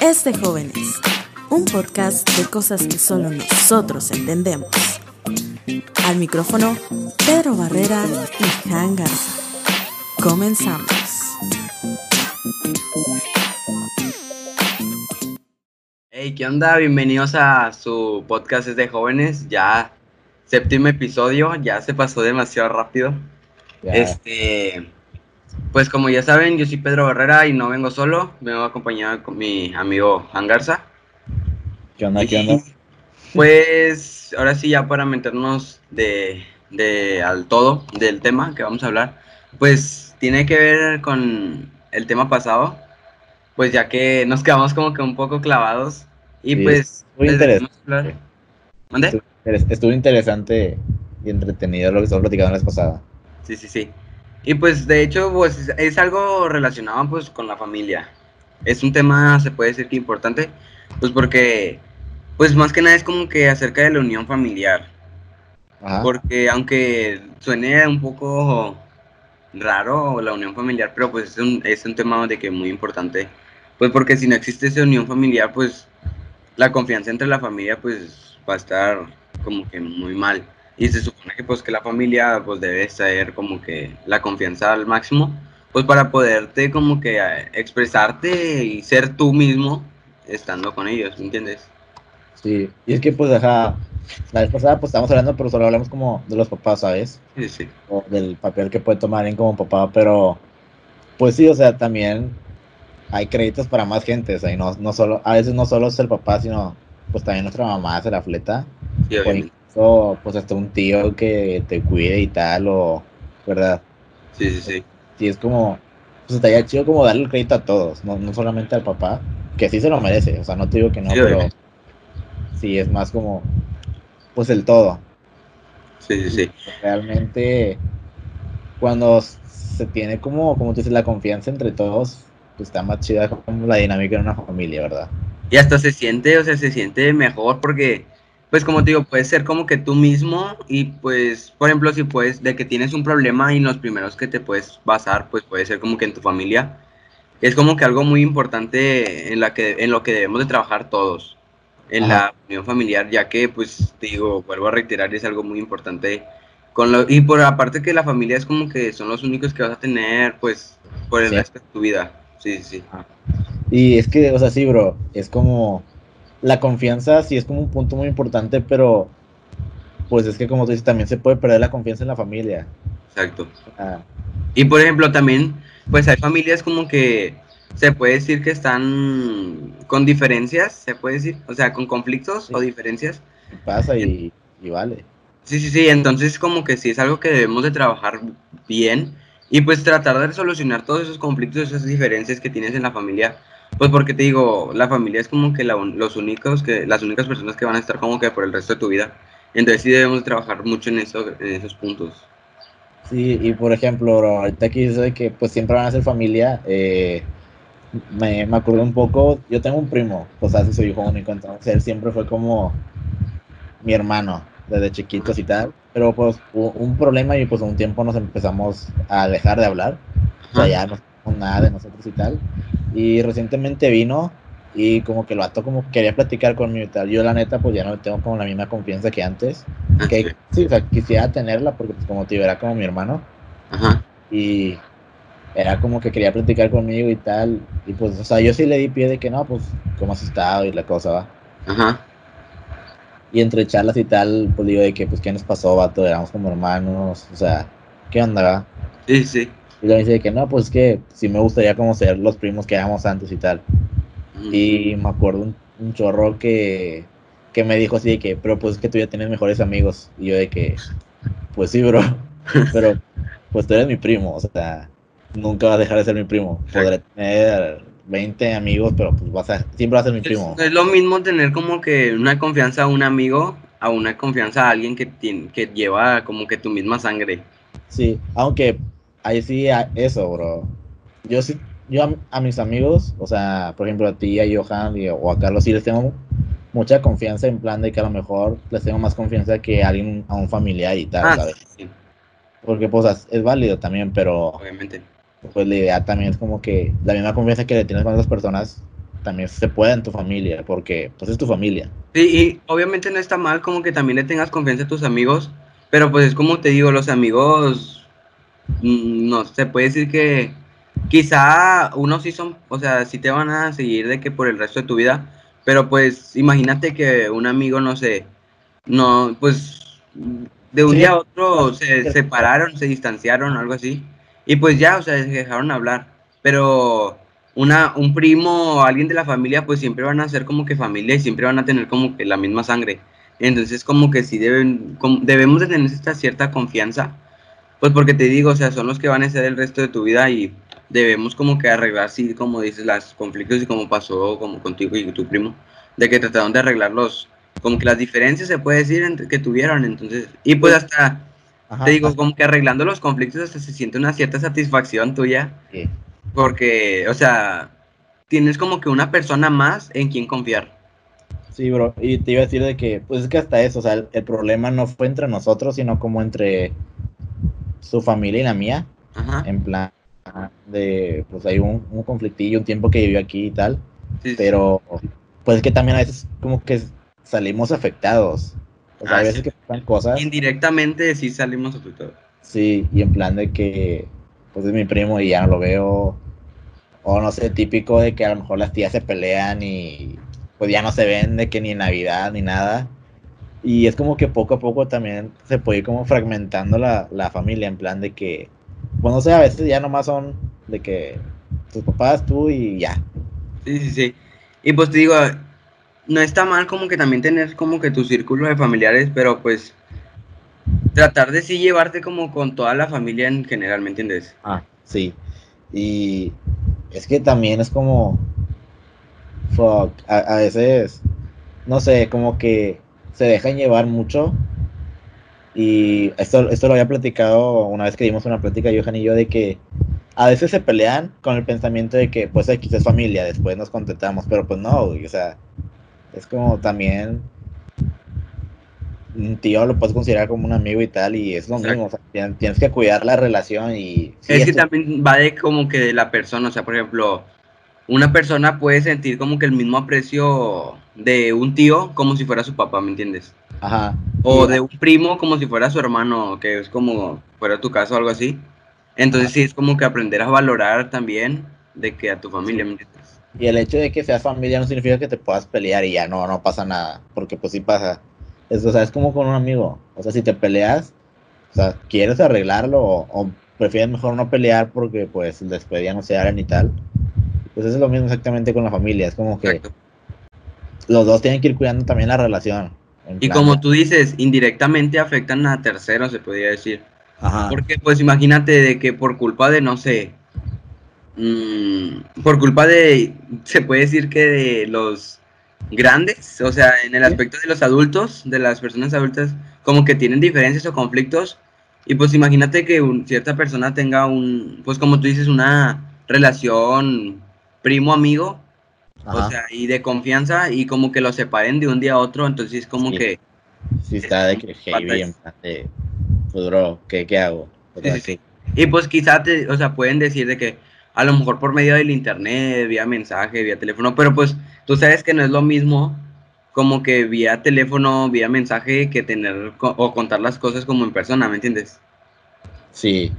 Es de jóvenes, un podcast de cosas que solo nosotros entendemos. Al micrófono, Pedro Barrera y Han Garza. Comenzamos. Hey, ¿qué onda? Bienvenidos a su podcast Es de jóvenes. Ya séptimo episodio, ya se pasó demasiado rápido. Este, pues como ya saben, yo soy Pedro Barrera y no vengo solo, vengo acompañado con mi amigo Han Garza. ¿Qué onda? ¿Qué onda? Pues ahora sí, ya para meternos de, de al todo del tema que vamos a hablar, pues tiene que ver con el tema pasado, pues ya que nos quedamos como que un poco clavados y Sí, pues muy interesante. Estuvo, interes- estuvo interesante y entretenido lo que estamos platicando la vez pasada. Sí, sí, sí. Y pues de hecho, pues es- es algo relacionado pues con la familia. Es un tema, se puede decir que importante, pues porque, pues más que nada es como que acerca de la unión familiar. Ajá. Porque aunque suene un poco raro la unión familiar, pero pues es un, es un tema de que muy importante. Pues porque si no existe esa unión familiar, pues la confianza entre la familia pues va a estar como que muy mal. Y se supone que pues que la familia pues debe ser como que la confianza al máximo, pues para poderte como que eh, expresarte y ser tú mismo estando con ellos, ¿me entiendes? Sí. Y es que, pues, ajá, la vez pasada, pues, estábamos hablando, pero solo hablamos como de los papás, ¿sabes? Sí, sí. O del papel que puede tomar alguien como papá, pero, pues sí, o sea, también hay créditos para más gente, o sea, y no, no solo, a veces no solo es el papá, sino, pues, también nuestra mamá se la fleta. Sí, O incluso, pues, hasta un tío que te cuide y tal, o, ¿verdad? Sí, sí, sí. sí es como, pues estaría chido como darle el crédito a todos, no, no solamente al papá, que sí se lo merece, o sea, no te digo que no, Sí, pero obviamente. sí es más como, pues el todo. Sí, sí, sí. Realmente, cuando se tiene como, como tú dices, la confianza entre todos, pues está más chida como la dinámica en una familia, ¿verdad? Y hasta se siente, o sea, se siente mejor porque, pues como te digo, puedes ser como que tú mismo y pues, por ejemplo, si puedes, de que tienes un problema y los primeros que te puedes basar, pues puede ser como que en tu familia. Es como que algo muy importante en, la que, en lo que debemos de trabajar todos, en Ajá. la unión familiar, ya que, pues, te digo, vuelvo a reiterar, es algo muy importante. Con lo, y por aparte que la familia es como que son los únicos que vas a tener, pues, por el Sí. resto de tu vida. Sí, sí. Y es que, o sea, sí, bro, es como, la confianza sí es como un punto muy importante, pero, pues es que como tú dices, también se puede perder la confianza en la familia. Exacto. Ah, Y por ejemplo, también, pues hay familias como que se puede decir que están con diferencias, se puede decir, o sea, con conflictos Sí. o diferencias. pasa y, y vale. Sí, sí, sí, entonces como que sí es algo que debemos de trabajar bien y pues tratar de solucionar todos esos conflictos, esas diferencias que tienes en la familia. Pues porque te digo, la familia es como que la los únicos que, las únicas personas que van a estar como que por el resto de tu vida. Entonces sí debemos de trabajar mucho en, eso, en esos puntos. Sí, y por ejemplo, ahorita que dices de que pues siempre van a ser familia, eh, me, me acordé un poco, yo tengo un primo, pues así soy hijo único, entonces él siempre fue como mi hermano, desde chiquitos y tal, pero pues hubo un problema y pues un tiempo nos empezamos a dejar de hablar, o sea, ya no sabemos nada de nosotros y tal, y recientemente vino y como que el vato como que quería platicar conmigo y tal, yo la neta pues ya no tengo como la misma confianza que antes, Así. que sí, o sea, quisiera tenerla porque pues como te era como mi hermano. Ajá. y era como que quería platicar conmigo y tal. Y pues o sea yo sí le di pie de que no pues cómo has estado y la cosa va Ajá. Y entre charlas y tal pues digo de que pues qué nos pasó vato éramos como hermanos o sea qué onda va? Sí, sí. y luego dice de que no pues es que sí me gustaría como ser los primos que éramos antes y tal y me acuerdo un, un chorro que que me dijo así de que pero pues es que tú ya tienes mejores amigos y yo de que pues sí bro pero pues tú eres mi primo o sea nunca vas a dejar de ser mi primo. Podré tener 20 amigos pero pues vas a siempre vas a ser mi primo Es, lo mismo tener como que una confianza a un amigo a una confianza a alguien que, tiene, que lleva como que tu misma sangre. sí aunque ahí sí eso bro yo sí yo a, a mis amigos, o sea, por ejemplo a ti, a Johan y- o a Carlos, sí les tengo mucha confianza en plan de que a lo mejor les tengo más confianza que a alguien, a un familiar y tal, Ah, ¿sabes? sí, Porque pues es válido también, pero obviamente. Pues la idea también es como que la misma confianza que le tienes con otras personas también se puede en tu familia, porque pues es tu familia. Sí, y obviamente no está mal como que también le tengas confianza a tus amigos, pero pues es como te digo, los amigos, mm, no, se puede decir que quizá unos sí son, o sea, sí te van a seguir de que por el resto de tu vida, pero pues imagínate que un amigo, no sé, no, pues de un Sí. día a otro se separaron, se distanciaron, algo así, y pues ya, o sea, se dejaron hablar, pero una, un primo o alguien de la familia, pues siempre van a ser como que familia y siempre van a tener como que la misma sangre. Entonces, como que sí deben, como- debemos de tener esta cierta confianza, pues porque te digo, o sea, son los que van a ser el resto de tu vida y debemos como que arreglar, sí, como dices, los conflictos y como pasó como contigo y tu primo, de que trataron de arreglar los, como que las diferencias se puede decir entre, que tuvieron, entonces, y pues hasta, Ajá, te digo, como que arreglando los conflictos hasta se siente una cierta satisfacción tuya. que- Porque, o sea, tienes como que una persona más en quien confiar. Sí, bro, y te iba a decir de que, pues es que hasta eso, o sea, el, el problema no fue entre nosotros, sino como entre su familia y la mía, Ajá. en plan de, pues hay un, un conflictillo, un tiempo que vivió aquí y tal, Sí, sí. pero pues es que también a veces como que salimos afectados, Ah, hay veces sí. que pasan cosas, Indirectamente sí salimos afectados. sí, y en plan de que, pues es mi primo y ya no lo veo, o no sé, típico de que a lo mejor las tías se pelean y pues ya no se ven de que ni en Navidad ni nada. Y es como que poco a poco también se puede ir como fragmentando la, la familia, en plan de que, pues no sé, a veces ya nomás son de que tus papás, tú y ya. Sí, sí, sí. Y pues te digo, no está mal como que también tener como que tu círculo de familiares, pero pues tratar de sí llevarte como con toda la familia en general, ¿me entiendes? Ah, sí. Y es que también es como, fuck, a, a veces, no sé, como que se dejan llevar mucho. Y esto, esto lo había platicado una vez que dimos una plática, Johan y yo, de que a veces se pelean con el pensamiento de que, pues, X es familia, después nos contentamos, pero pues no, o sea, es como también un tío lo puedes considerar como un amigo y tal, y es lo Exacto. mismo, o sea, tien- tienes que cuidar la relación y... sí, es que esto- también va de como que de la persona, o sea, por ejemplo, una persona puede sentir como que el mismo aprecio de un tío como si fuera su papá, ¿me entiendes? Ajá. O de un primo como si fuera su hermano, que es como fuera tu caso o algo así. Entonces sí es como que aprender a valorar también de que a tu familia, ¿me entiendes? Y el hecho de que seas familia no significa que te puedas pelear y ya no, no pasa nada, porque pues sí pasa. Es, o sea, es como con un amigo. O sea, si te peleas, o sea, quieres arreglarlo o, o prefieres mejor no pelear porque pues después ya no se hablan y tal. Pues eso es lo mismo exactamente con la familia. Es como que Exacto. los dos tienen que ir cuidando también la relación. Y como tú dices, indirectamente afectan a terceros, se podría decir. Ajá. Porque pues imagínate de que por culpa de, no sé, mm, por culpa de, se puede decir que de los grandes, o sea, en el aspecto de los adultos, de las personas adultas, como que tienen diferencias o conflictos. Y pues imagínate que un- cierta persona tenga un, pues como tú dices, una relación primo-amigo, o sea, y de confianza, y como que lo separen de un día a otro, entonces es como Sí. que... sí está de que heavy, en plan de, pues bro, ¿qué, qué hago? Sí, sí, sí. Y pues quizá te, o sea, pueden decir de que a lo mejor por medio del internet, vía mensaje, vía teléfono, pero pues tú sabes que no es lo mismo como que vía teléfono, vía mensaje, que tener o contar las cosas como en persona, ¿me entiendes? Sí,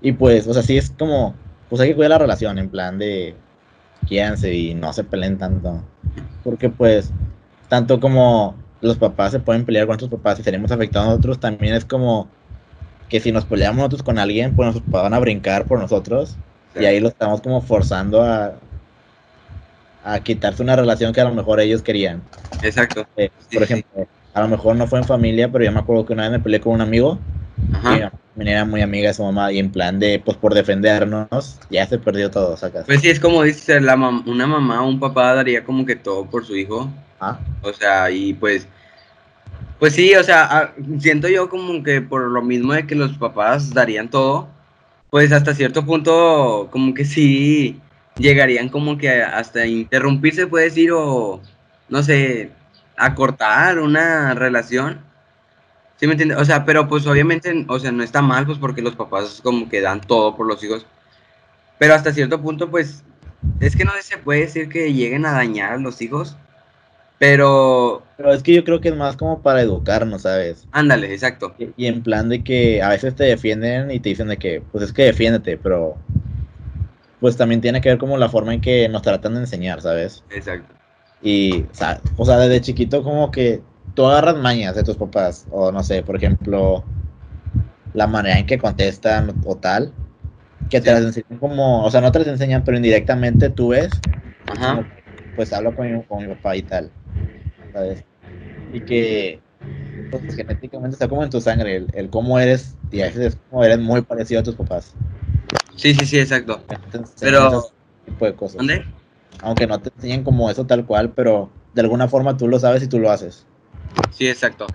y pues, o sea, sí es como, pues hay que cuidar la relación, en plan de quiéranse y no se peleen tanto. Porque pues, tanto como los papás se pueden pelear con nuestros papás y seremos afectados nosotros, también es como que si nos peleamos nosotros con alguien, pues papás van a brincar por nosotros y ahí lo estamos como forzando a, a quitarse una relación que a lo mejor ellos querían. Exacto. Eh, Sí, por sí. ejemplo, a lo mejor no fue en familia, pero yo me acuerdo que una vez me peleé con un amigo y mi Ajá. mamá también era muy amiga de su mamá y en plan de, pues por defendernos, ya se perdió todo, sacas. Pues sí, es como dice, la mam- una mamá o un papá daría como que todo por su hijo. Ah, O sea, y pues, pues sí, o sea, ah, siento yo como que por lo mismo de que los papás darían todo, pues hasta cierto punto como que sí, llegarían como que hasta interrumpirse, puede decir, o no sé, acortar una relación. ¿Sí me entiendes? O sea, pero pues obviamente, o sea, no está mal, pues porque los papás como que dan todo por los hijos. Pero hasta cierto punto, pues, es que no se puede decir que lleguen a dañar a los hijos, pero... Pero es que yo creo que es más como para educarnos, ¿sabes? Ándale, exacto. Y, y en plan de que a veces te defienden y te dicen de que, pues es que defiéndete, pero pues también tiene que ver como la forma en que nos tratan de enseñar, ¿sabes? Exacto. Y, o sea, o sea, desde chiquito como que tú agarras mañas de tus papás, o no sé, por ejemplo, la manera en que contestan o tal, que te Sí. las enseñan como, o sea, no te las enseñan, pero indirectamente tú ves, Ajá. como, pues hablo con mi, con mi papá y tal, ¿sabes? Y que pues, genéticamente está como en tu sangre, el, el cómo eres, y a veces es como eres muy parecido a tus papás. Sí, sí, sí, exacto. Enseñan Pero- tipo de cosas. ¿Dónde? Aunque no te enseñen como eso tal cual, pero de alguna forma tú lo sabes y tú lo haces. Sí, exacto.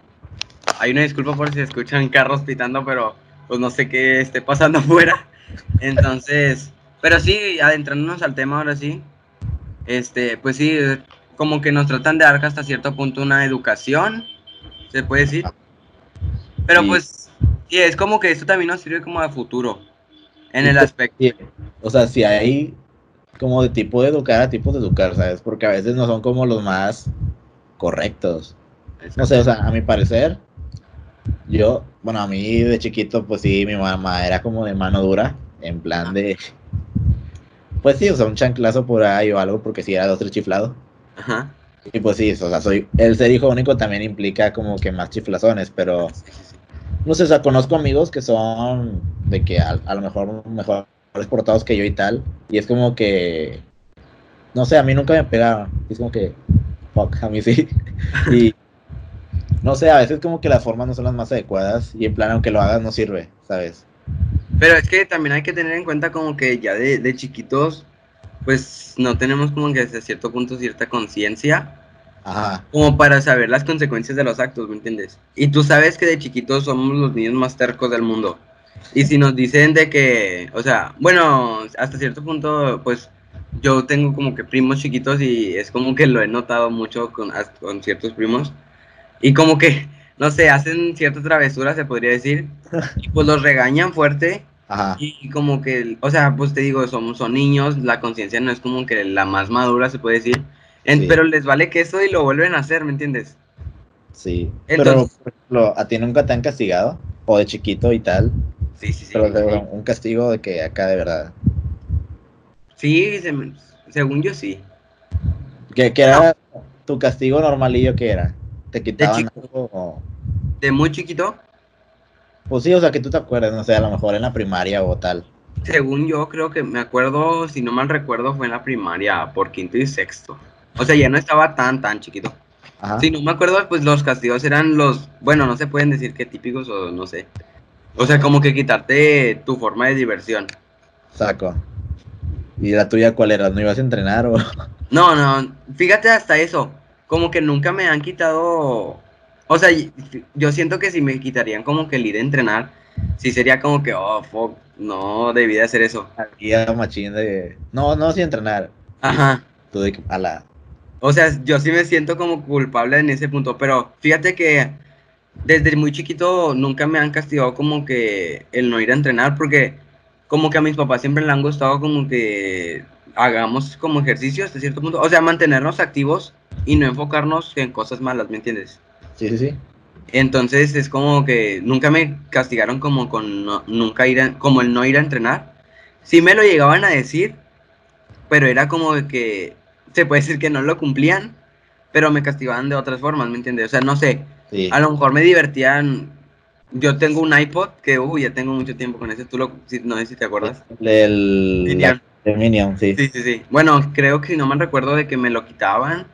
Hay una disculpa por si escuchan carros pitando, pero pues no sé qué esté pasando afuera. Entonces, pero sí, adentrándonos al tema ahora sí, este, pues sí, como que nos tratan de dar hasta cierto punto una educación, se puede decir. Pero Sí. pues, sí, es como que esto también nos sirve como a futuro, en Sí, el pues, aspecto. sí. O sea, si hay como de tipo de educar a tipos de educar, ¿sabes? Porque a veces no son como los más correctos. No sé, o sea, a mi parecer, yo, bueno, a mí de chiquito, pues sí, mi mamá era como de mano dura, en plan de, pues sí, o sea, un chanclazo por ahí o algo, porque sí era dos, tres chiflados. Ajá. Y pues sí, o sea, soy, el ser hijo único también implica como que más chiflazones, pero no sé, o sea, conozco amigos que son de que a, a lo mejor mejores portados que yo y tal, y es como que, no sé, a mí nunca me pegaron, es como que, fuck, a mí sí, y no sé, a veces como que las formas no son las más adecuadas, y en plan, aunque lo hagas, no sirve, ¿sabes? Pero es que también hay que tener en cuenta como que ya de, de chiquitos, pues no tenemos como que hasta cierto punto cierta conciencia Ajá, como para saber las consecuencias de los actos, ¿me entiendes? Y tú sabes que de chiquitos somos los niños más tercos del mundo. Y si nos dicen de que, o sea, bueno, hasta cierto punto, pues yo tengo como que primos chiquitos y es como que lo he notado mucho con, con ciertos primos. Y como que, no sé, hacen cierta travesura, se podría decir. Y pues los regañan fuerte. Ajá, Y como que, o sea, pues te digo, somos, son niños, la conciencia no es como que la más madura, se puede decir. En- Sí. Pero les vale que eso y lo vuelven a hacer, ¿me entiendes? sí. Entonces- pero, por ejemplo, ¿a ti nunca te han castigado? O de chiquito y tal, Sí, sí, sí. pero de- un castigo de que acá de verdad. Sí, se según yo sí. ¿Qué, qué era tu castigo normalillo que era? ¿Te quitaban chico. algo? o- De muy chiquito, Pues sí, o sea, que tú te acuerdas, no sé, a lo mejor en la primaria o tal. según yo creo que me acuerdo, si no mal recuerdo, fue en la primaria, por quinto y sexto. O sea, ya no estaba tan, tan chiquito. Ajá. Si no me acuerdo, pues los castigos eran los, bueno, no se pueden decir que típicos o no sé. O sea, como que quitarte tu forma de diversión. Saco. ¿Y la tuya cuál era? ¿No ibas a entrenar o...? No, no, fíjate hasta eso. Como que nunca me han quitado. O sea, yo siento que si me quitarían como que el ir a entrenar, sí sería como que, oh, fuck, no debí de hacer eso. Aquí a machín de... No, no, sin entrenar. Ajá. Tú de que, a la... O sea, yo sí me siento como culpable en ese punto, pero fíjate que desde muy chiquito nunca me han castigado como que el no ir a entrenar, porque como que a mis papás siempre le han gustado como que hagamos como ejercicio hasta cierto punto, o sea, mantenernos activos y no enfocarnos en cosas malas, ¿me entiendes? Sí, sí, sí. Entonces es como que nunca me castigaron como con no- nunca ir a- como el no ir a entrenar. Sí me lo llegaban a decir, pero era como que se puede decir que no lo cumplían, pero me castigaban de otras formas, ¿me entiendes? O sea, no sé, Sí. a lo mejor me divertían. Yo tengo un iPod que, uy, ya tengo mucho tiempo con ese, tú lo, si- no sé si te acuerdas. El... Minion. Minion, sí. Sí, sí, sí. Bueno, creo que no me recuerdo de que me lo quitaban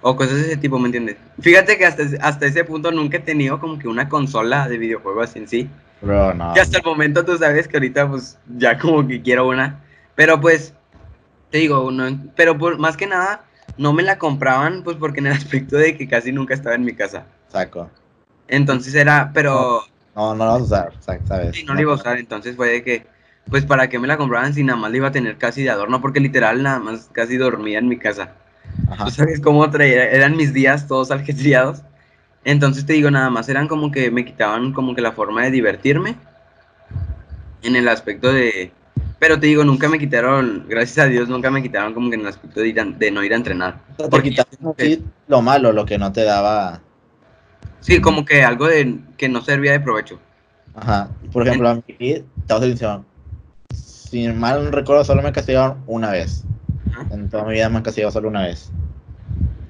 o cosas de ese tipo, ¿me entiendes? Fíjate que hasta, hasta ese punto nunca he tenido como que una consola de videojuegos en sí. Bro, no. Y hasta el momento tú sabes que ahorita pues ya como que quiero una. Pero pues, te digo, no, pero por, más que nada no me la compraban pues porque en el aspecto de que casi nunca estaba en mi casa. Saco. Entonces era, pero No, no lo vas a usar, sa- ¿sabes? sí, no lo iba a usar, entonces fue de que, pues para qué me la compraban si nada más la iba a tener casi de adorno, porque literal nada más casi dormía en mi casa. Ajá. Tú sabes cómo traía, eran mis días todos algetriados. Entonces te digo, nada más eran como que me quitaban como que la forma de divertirme en el aspecto de... Pero te digo, nunca me quitaron, gracias a Dios, nunca me quitaron como que en el aspecto de, ir a- de no ir a entrenar. O sea, te Porque- así lo malo, lo que no te daba. Sí, como que algo de que no servía de provecho. Aja. Por ejemplo, a mí, te voy a ser sincero, Si mal no recuerdo, solo me castigaron una vez. En toda mi vida me han castigado solo una vez.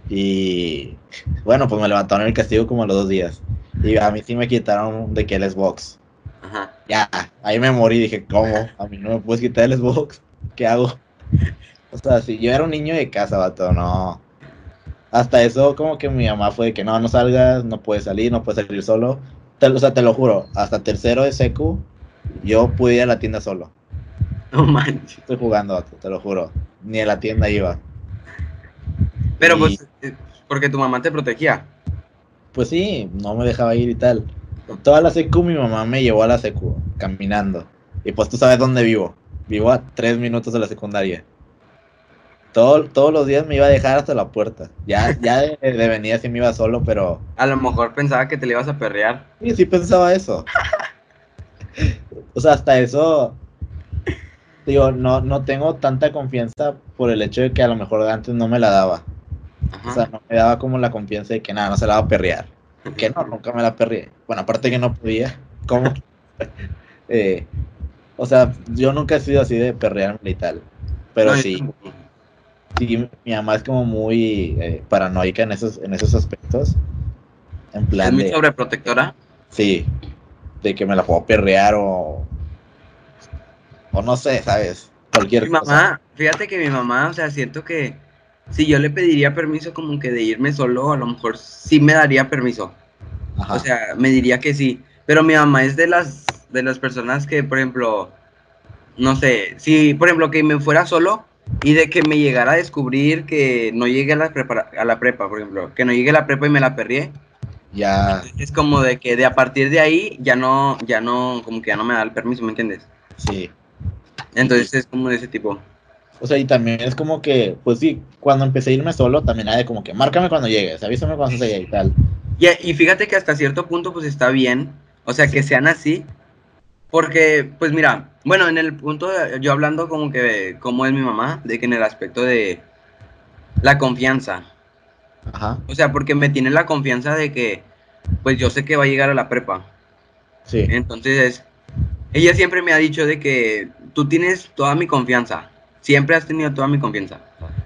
Y bueno, pues me levantaron el castigo como a los dos días. Y a mí sí me quitaron de que el Xbox. Ajá. Ya, ahí me morí. Dije, ¿cómo? A mí no me puedes quitar el Xbox. ¿Qué hago? O sea, si yo era un niño de casa, vato, no. Hasta eso, como que mi mamá fue de que no, no salgas, no puedes salir, no puedes salir solo. Te- o sea, te lo juro, hasta tercero de secu, yo pude ir a la tienda solo. No manches. Estoy jugando, vato, te lo juro. Ni a la tienda iba. Pero Y- pues, eh, porque tu mamá te protegía. Pues sí, no me dejaba ir y tal. Toda la secu mi mamá me llevó a la secu, caminando. Y pues tú sabes dónde vivo. Vivo a tres minutos de la secundaria. Todo, todos los días me iba a dejar hasta la puerta. Ya, ya de, de venida sí me iba solo, pero A lo mejor pensaba que te le ibas a perrear. sí, sí pensaba eso. O sea, hasta eso, digo, no, no tengo tanta confianza por el hecho de que a lo mejor antes no me la daba. Ajá. O sea, no me daba como la confianza de que nada, no se la va a perrear. Que no, nunca me la perreé. Bueno, aparte que no podía. ¿Cómo? Eh, o sea, yo nunca he sido así de perrearme y tal. Pero sí, sí, mi mamá es como muy eh, paranoica en esos, en esos aspectos. En Es plan muy de, sobreprotectora. sí, de que me la puedo perrear o, o no sé, ¿sabes? Cualquier Mi cosa. mamá, fíjate que mi mamá, o sea, siento que si yo le pediría permiso como que de irme solo, a lo mejor sí me daría permiso. Ajá. O sea, me diría que sí. Pero mi mamá es de las de las personas que, por ejemplo, no sé, si, por ejemplo, que me fuera solo y de que me llegara a descubrir que no llegue a la prepa, a la prepa, por ejemplo, que no llegue a la prepa y me la perrié, ya, es como de que de a partir de ahí ya no, ya no, como que ya no me da el permiso, ¿me entiendes? sí. Entonces es como de ese tipo. O sea, y también es como que, pues sí, cuando empecé a irme solo, también era de como que, márcame cuando llegues, avísame cuando se llegue y tal. Y, y fíjate que hasta cierto punto pues está bien, o sea, que sean así, porque pues mira, bueno, en el punto, de- yo hablando como que cómo es mi mamá, de que en el aspecto de la confianza, Ajá, o sea, porque me tiene la confianza de que pues yo sé que va a llegar a la prepa, sí. entonces ella siempre me ha dicho de que tú tienes toda mi confianza, siempre has tenido toda mi confianza,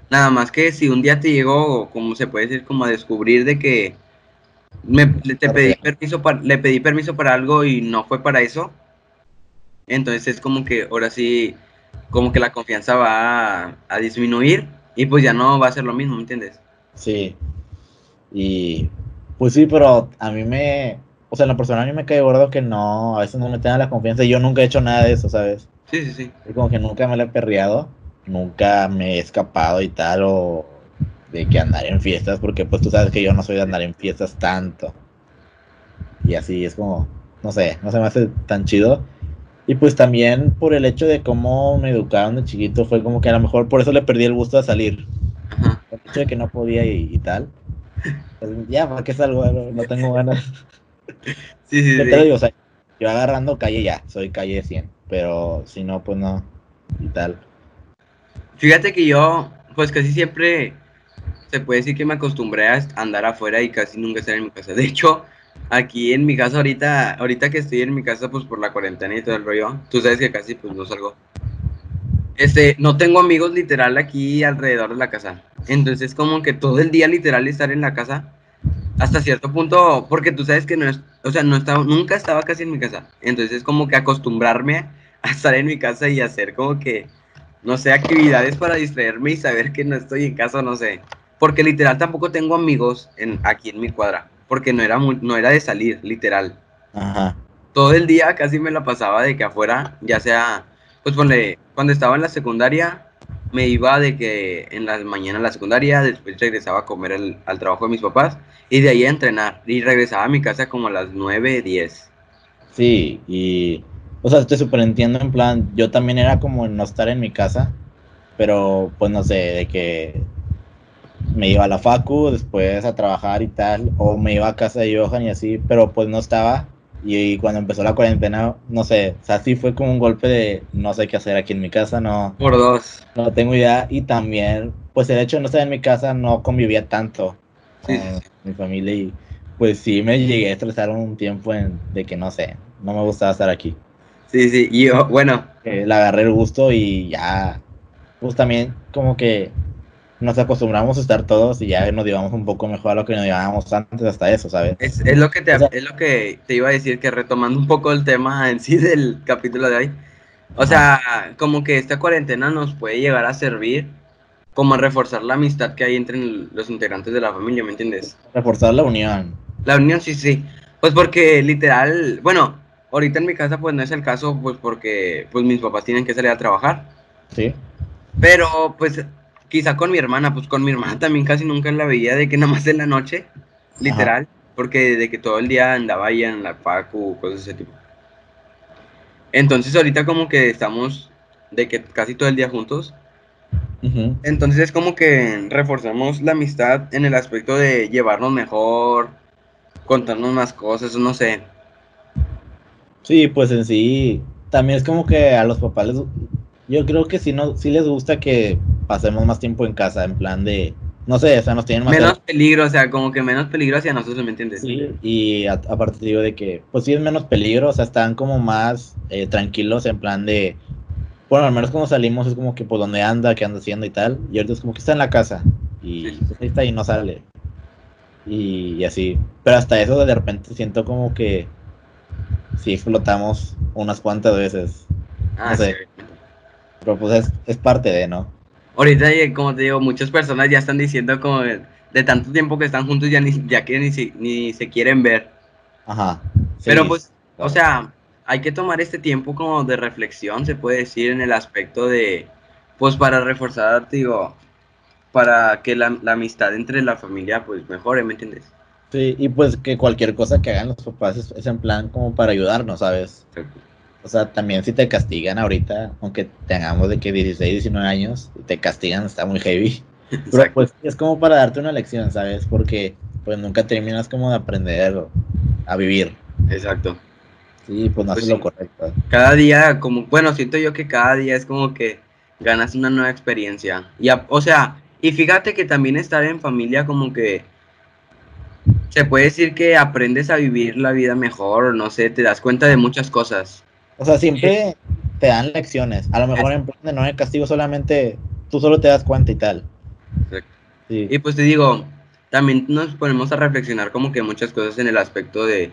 nada más que si un día te llegó, como se puede decir, como a descubrir de que me, te pedí permiso para, le pedí permiso para algo y no fue para eso. Entonces es como que ahora sí, como que la confianza va a, disminuir y pues ya no va a ser lo mismo, ¿me entiendes? Sí. Y pues sí, pero a mí me, o sea, en lo personal a mí me cae gordo que no, a veces no me tengan la confianza y yo nunca he hecho nada de eso, ¿sabes? Sí, sí, sí. Es como que nunca me la he perreado, nunca me he escapado y tal, o de que andar en fiestas, porque pues tú sabes que yo no soy de andar en fiestas tanto. Y así es como, no sé, no se me hace tan chido. Y pues también por el hecho de cómo me educaron de chiquito, fue como que a lo mejor por eso le perdí el gusto a salir. Ajá. El hecho de que no podía y, y tal. Pues, ya, ¿para qué salgo? No, no tengo ganas. Sí, sí, ¿Qué sí. te digo? O sea, yo agarrando calle ya, soy calle 100. Pero si no, pues no. Y tal. Fíjate que yo, pues casi siempre se puede decir que me acostumbré a andar afuera y casi nunca estar en mi casa. De hecho, aquí en mi casa ahorita, ahorita que estoy en mi casa, pues por la cuarentena y todo el rollo, tú sabes que casi pues no salgo. Este, no tengo amigos literal aquí alrededor de la casa. Entonces como que todo el día literal estar en la casa hasta cierto punto, porque tú sabes que no es, o sea, no estaba, nunca estaba casi en mi casa. Entonces como que acostumbrarme a estar en mi casa y hacer como que no sé, actividades para distraerme y saber que no estoy en casa, no sé. Porque literal tampoco tengo amigos en, aquí en mi cuadra, porque no era, muy- no era de salir, literal. Ajá. Todo el día casi me la pasaba de que afuera, ya sea, pues ponle, cuando estaba en la secundaria, me iba de que en la mañana a la secundaria, después regresaba a comer al, al trabajo de mis papás y de ahí a entrenar. Y regresaba a mi casa como a las 9, 10. Sí, y o sea, te superentiendo en plan, yo también era como no estar en mi casa, pero pues no sé, de que me iba a la facu, después a trabajar y tal, o me iba a casa de Johan y así, pero pues no estaba. Y, cuando empezó la cuarentena, no sé, o sea, sí fue como un golpe de no sé qué hacer aquí en mi casa, no. Por dos. No tengo idea. Y también, pues el hecho de no estar en mi casa no convivía tanto con mi familia y pues sí me llegué a estresar un tiempo en, de que no sé, no me gustaba estar aquí. Sí, sí, y yo, bueno. Eh, le agarré el gusto y ya, pues también como que nos acostumbramos a estar todos y ya nos llevamos un poco mejor a lo que nos llevábamos antes hasta eso, ¿sabes? Es, lo, que te, es lo que te iba a decir, que retomando un poco el tema en sí del capítulo de hoy, o sea, como que esta cuarentena nos puede llegar a servir como a reforzar la amistad que hay entre los integrantes de la familia, ¿me entiendes? Reforzar la unión. La unión, sí, sí. Pues porque literal, bueno, ahorita en mi casa pues no es el caso, pues porque pues mis papás tienen que salir a trabajar. Sí. Pero pues quizá con mi hermana, pues con mi hermana también casi nunca la veía de que nada más en la noche, literal, porque de que todo el día andaba ahí en la facu, cosas de ese tipo. Entonces ahorita como que estamos de que casi todo el día juntos. Entonces es como que reforzamos la amistad en el aspecto de llevarnos mejor, contarnos más cosas, no sé. Sí, pues en sí, también es como que a los papás les, yo creo que sí, no, sí les gusta que pasemos más tiempo en casa, en plan de, no sé, o sea, nos tienen más... Menos peligro, o sea, como que menos peligro hacia nosotros, ¿me entiendes? Sí, y aparte digo de que, pues sí es menos peligro, o sea, están como más eh, tranquilos en plan de, bueno, al menos como salimos es como que por donde anda, qué anda haciendo y tal, y ahorita es como que está en la casa, y pues, ahí está y no sale. Y, así, pero hasta eso de repente siento como que sí explotamos unas cuantas veces. Ah, no sé. Pero pues es, parte de, ¿no? Ahorita, como te digo, muchas personas ya están diciendo como de, tanto tiempo que están juntos ya ni, ya que ni, ni se quieren ver. Ajá. Pero pues, o sea, hay que tomar este tiempo como de reflexión, se puede decir, en el aspecto de, pues para reforzar, digo, para que la, amistad entre la familia pues mejore, ¿me entiendes? Sí, y pues que cualquier cosa que hagan los papás es, en plan como para ayudarnos, ¿sabes? O sea, también si te castigan ahorita, aunque tengamos de que 16, 19 años, te castigan, está muy heavy. Pero pues es como para darte una lección, ¿sabes? Porque pues nunca terminas como de aprender a vivir. Exacto. Sí, pues no pues lo correcto. Cada día, como, bueno, siento yo que cada día es como que ganas una nueva experiencia. Y, o sea, y fíjate que también estar en familia como que se puede decir que aprendes a vivir la vida mejor, no sé, te das cuenta de muchas cosas. O sea, siempre te dan lecciones. A lo mejor en plan de no hay castigo, solamente tú solo te das cuenta y tal. Y pues te digo, también nos ponemos a reflexionar como que muchas cosas en el aspecto de...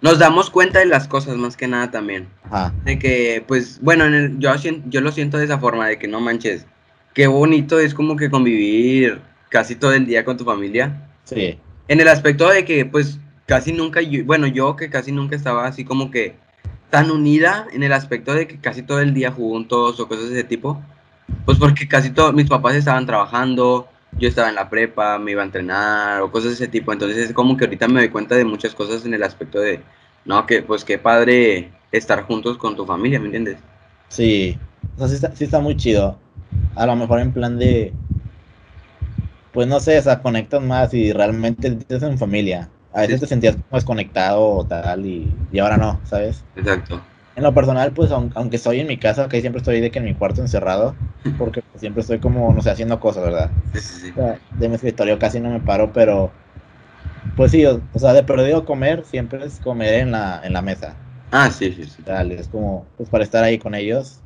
Nos damos cuenta de las cosas más que nada también. Ajá. De que, pues, bueno, en el, yo, yo lo siento de esa forma, de que no manches. Qué bonito es como que convivir casi todo el día con tu familia. Sí. En el aspecto de que, pues, casi nunca, bueno, yo que casi nunca estaba así como que tan unida en el aspecto de que casi todo el día juntos o cosas de ese tipo. Pues porque casi todos mis papás estaban trabajando, yo estaba en la prepa, me iba a entrenar o cosas de ese tipo. Entonces es como que ahorita me doy cuenta de muchas cosas en el aspecto de, no, que pues qué padre estar juntos con tu familia, ¿me entiendes? Sí, o sea, sí está, muy chido. A lo mejor en plan de, pues no sé, o sea, conectas más y realmente estás en familia a veces te sentías más conectado o tal y, y, ahora no, ¿sabes? Exacto. En lo personal, pues aunque estoy en mi casa, que siempre estoy de que en mi cuarto encerrado, porque siempre estoy como, no sé, haciendo cosas, ¿verdad? Sí, sí, sí. de mi escritorio casi no me paro, pero pues sí, o, sea, de perdido comer siempre es comer en la, en la mesa. Ah, sí, sí, sí. Tal, es como, pues para estar ahí con ellos.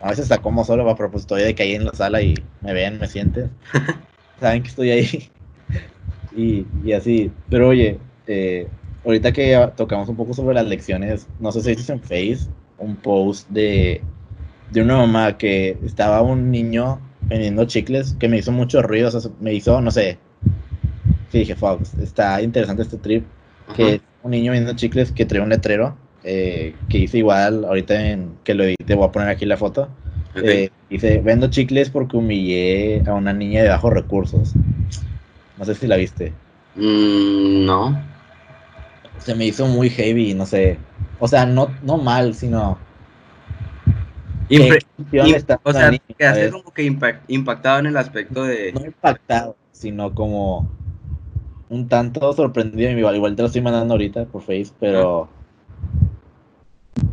A veces hasta como solo, pero pues estoy de que ahí en la sala y me ven, me sienten. Saben que estoy ahí. y, y así. Pero oye, este, ahorita que tocamos un poco sobre las lecciones, no sé si viste en Face un post de, de una mamá que estaba un niño vendiendo chicles que me hizo mucho ruido, o sea, me hizo, no sé, sí dije, Fox, está interesante este trip, que un niño vendiendo chicles que trae un letrero, eh, que hice igual, ahorita en, que lo edité, voy a poner aquí la foto, eh, dice, vendo chicles porque humillé a una niña de bajos recursos. No sé si la viste. Mm, no se me hizo muy heavy, no sé. O sea, no, no mal, sino Impre- está o sea, niña, quedaste como que impact- impactado en el aspecto de... no impactado, sino como un tanto sorprendido. Igual, igual te lo estoy mandando ahorita por Face, pero.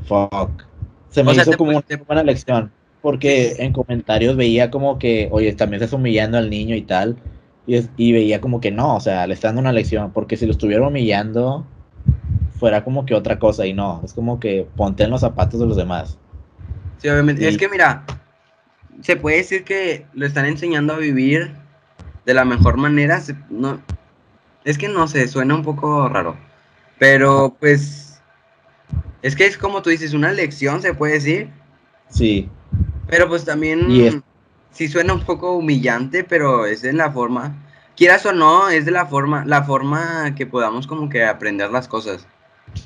Fuck. Se me O sea, hizo como una buena lección. Porque en comentarios veía como que, oye, también estás humillando al niño y tal. Y, es- y veía como que no, o sea, le está dando una lección. Porque si lo estuviera humillando, fuera como que otra cosa. Y no, es como que ponte en los zapatos de los demás. Sí, obviamente. Es que mira, se puede decir que lo están enseñando a vivir de la mejor manera. no, es que no sé, suena un poco raro. Pero pues, es que es como tú dices, una lección, se puede decir. Sí, Pero pues también, Y es- sí suena un poco humillante, pero es en la forma, quieras o no, es de la forma, la forma que podamos como que aprender las cosas.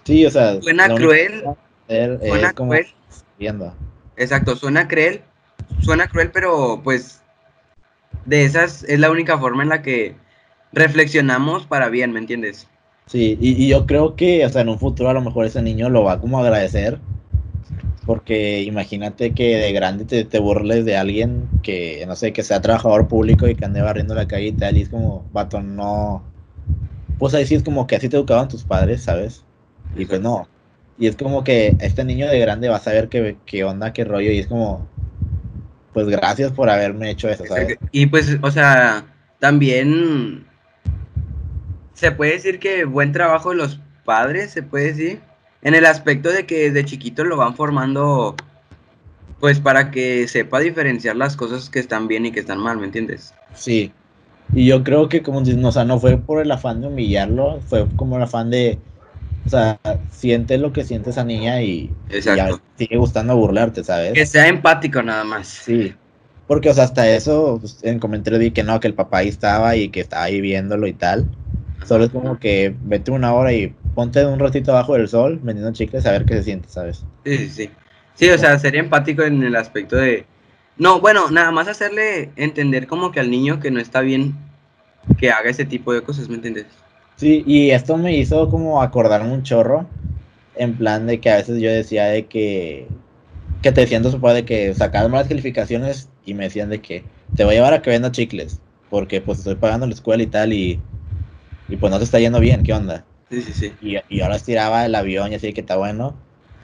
sí, o sea. Suena cruel, hacer suena cruel. viendo. Exacto, suena cruel, suena cruel, pero pues de esas es la única forma en la que reflexionamos para bien, ¿me entiendes? Sí, y, y yo creo que, o sea, en un futuro a lo mejor ese niño lo va como a agradecer. Porque imagínate que de grande te, te burles de alguien que, no sé, que sea trabajador público y que ande barriendo la calle y tal, y es como, vato, no. Pues ahí sí es como que así te educaban tus padres, ¿sabes? Y pues no. Y es como que este niño de grande va a saber qué, qué onda, qué rollo, y es como, pues gracias por haberme hecho eso, ¿sabes? Y pues, o sea, también se puede decir que buen trabajo de los padres, se puede decir, en el aspecto de que desde chiquito lo van formando, pues para que sepa diferenciar las cosas que están bien y que están mal, ¿me entiendes? Sí. Y yo creo que como o sea, no fue por el afán de humillarlo, fue como el afán de, o sea, siente lo que siente esa niña y, sigue gustando burlarte, ¿sabes? Que sea empático nada más. Sí. Porque, o sea, hasta eso, pues, en comentario di que no, que el papá ahí estaba y que estaba ahí viéndolo y tal. Solo es como que vete una hora y ponte un ratito abajo del sol vendiendo chicles a ver qué se siente, ¿sabes? Sí, sí, sí. Sí, o sea, ser empático en el aspecto de... No, bueno, nada más hacerle entender como que al niño que no está bien que haga ese tipo de cosas, ¿me entiendes? Sí, y esto me hizo como acordarme un chorro, en plan de que a veces yo decía de que, que te decían tu papá de que sacabas malas calificaciones y me decían de que te voy a llevar a que venda chicles, porque pues estoy pagando la escuela y tal y, y pues no te está yendo bien, ¿qué onda? Sí, sí, sí. Y, y ahora estiraba el avión y así que está bueno,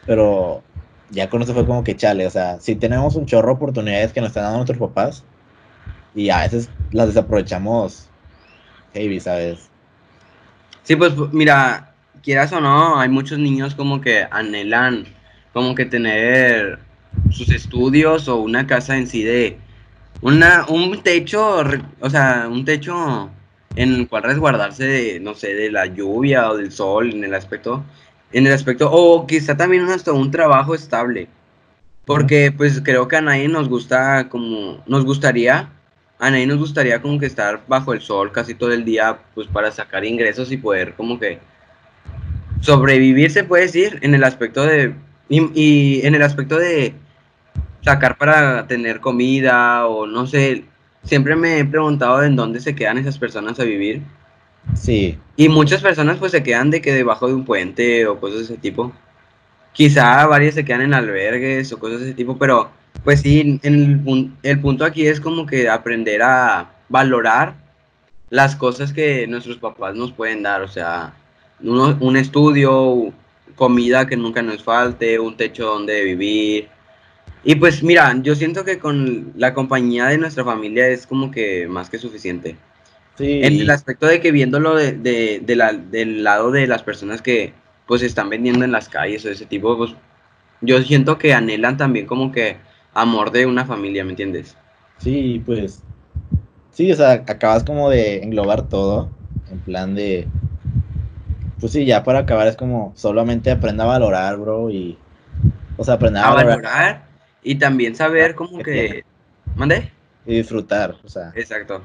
pero ya con eso fue como que chale, o sea, si tenemos un chorro de oportunidades que nos están dando nuestros papás y a veces las desaprovechamos heavy, ¿sabes? Sí, pues mira, quieras o no, hay muchos niños como que anhelan como que tener sus estudios o una casa en sí de una un techo, o sea, un techo en el cual resguardarse de, no sé, de la lluvia o del sol en el aspecto en el aspecto o quizá también hasta un trabajo estable. Porque pues creo que a nadie nos gusta como nos gustaría a nadie nos gustaría como que estar bajo el sol casi todo el día, pues para sacar ingresos y poder como que sobrevivir, se puede decir, en el aspecto de, y, y en el aspecto de sacar para tener comida o no sé, siempre me he preguntado en dónde se quedan esas personas a vivir. Sí, Y muchas personas pues se quedan de que debajo de un puente o cosas de ese tipo. Quizá varias se quedan en albergues o cosas de ese tipo, pero pues sí, en el, el punto aquí es como que aprender a valorar las cosas que nuestros papás nos pueden dar, o sea, uno- un estudio, comida que nunca nos falte, un techo donde vivir. Y pues mira, yo siento que con la compañía de nuestra familia es como que más que suficiente. sí. En el aspecto de que viéndolo de, de- de la- del lado de las personas que pues están vendiendo en las calles o ese tipo, pues yo siento que anhelan también como que amor de una familia, ¿me entiendes? Sí, pues. Sí, o sea, acabas como de englobar todo. En plan de. Pues sí, ya para acabar es como solamente aprenda a valorar, bro. Y. O sea, aprender a, A valorar, valorar y también saber como que... ¿Mande? y disfrutar. O sea, Exacto.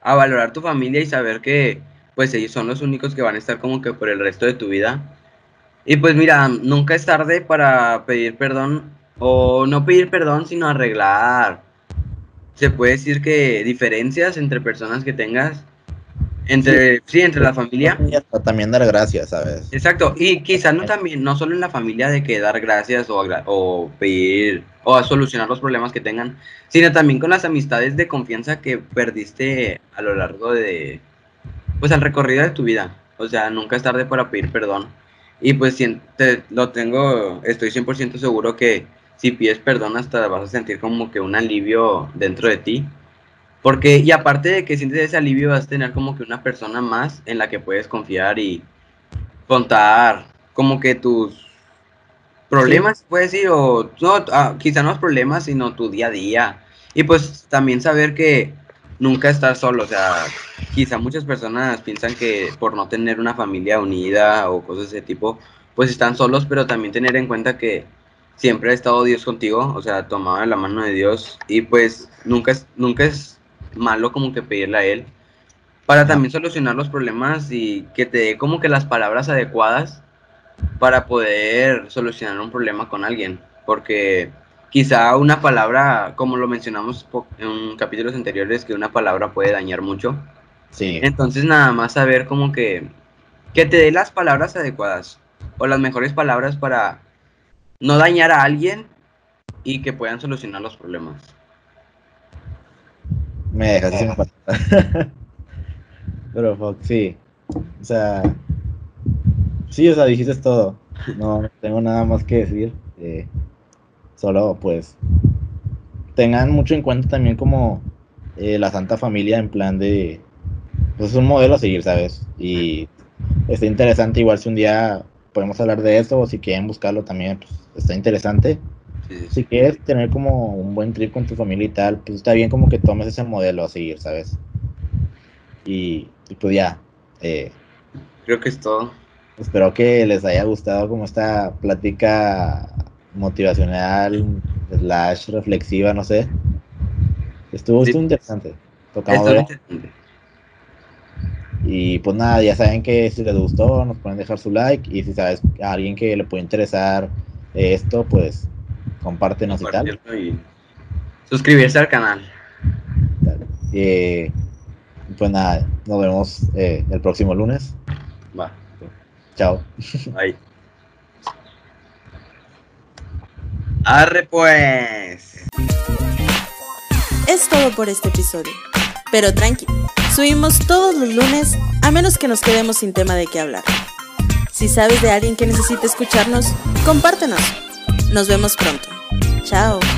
A valorar tu familia y saber que pues ellos son los únicos que van a estar como que por el resto de tu vida. Y pues mira, nunca es tarde para pedir perdón o no pedir perdón, sino arreglar. Se puede decir que diferencias entre personas que tengas Entre, sí, entre la familia. También dar gracias, ¿sabes? Exacto, y quizás no también, no solo en la familia de que dar gracias o, o pedir o a solucionar los problemas que tengan, sino también con las amistades de confianza que perdiste a lo largo de, pues al recorrido de tu vida. O sea, nunca es tarde para pedir perdón. Y pues te- lo tengo, estoy 100% seguro que si pides perdón hasta vas a sentir como que un alivio dentro de ti. Porque, y aparte de que sientes ese alivio, vas a tener como que una persona más en la que puedes confiar y contar como que tus problemas, puedes decir, o no, ah, quizá no los problemas, sino tu día a día. Y pues también saber que nunca estás solo, o sea, quizá muchas personas piensan que por no tener una familia unida o cosas de ese tipo, pues están solos, pero también tener en cuenta que siempre ha estado Dios contigo, o sea, tomado de la mano de Dios, y pues nunca es, nunca es malo como que pedirle a Él para también solucionar los problemas y que te dé como que las palabras adecuadas para poder solucionar un problema con alguien, porque quizá una palabra, como lo mencionamos en capítulos anteriores, que una palabra puede dañar mucho, Sí. entonces nada más saber como que que te dé las palabras adecuadas o las mejores palabras para no dañar a alguien y que puedan solucionar los problemas. Me dejas sin palabras. Pero fuck, sí. O sea. Sí, o sea, dijiste todo. No, no tengo nada más que decir. eh, solo, pues. Tengan mucho en cuenta también como eh, la Santa Familia en plan de. Pues es un modelo a seguir, ¿sabes? Y está interesante. Igual si un día podemos hablar de eso o si quieren buscarlo también, pues está interesante Sí, si quieres tener como un buen trip con tu familia y tal, pues está bien como que tomes ese modelo a seguir, ¿sabes? Y, y pues ya, eh, Creo que es todo. espero que les haya gustado como esta plática motivacional, slash reflexiva, no sé. Estuvo, Sí. estuvo interesante. Tocamos interesante. Y pues nada, ya saben que si les gustó, nos pueden dejar su like. Y si sabes a alguien que le puede interesar esto, pues compártenos y tal. Y suscribirse al canal. Eh, pues nada, nos vemos eh, el próximo lunes. Va, Chao. bye. Arre pues. Es todo por este episodio. Pero tranqui, subimos todos los lunes a menos que nos quedemos sin tema de qué hablar. Si sabes de alguien que necesite escucharnos, compártenos. Nos vemos pronto. Chao.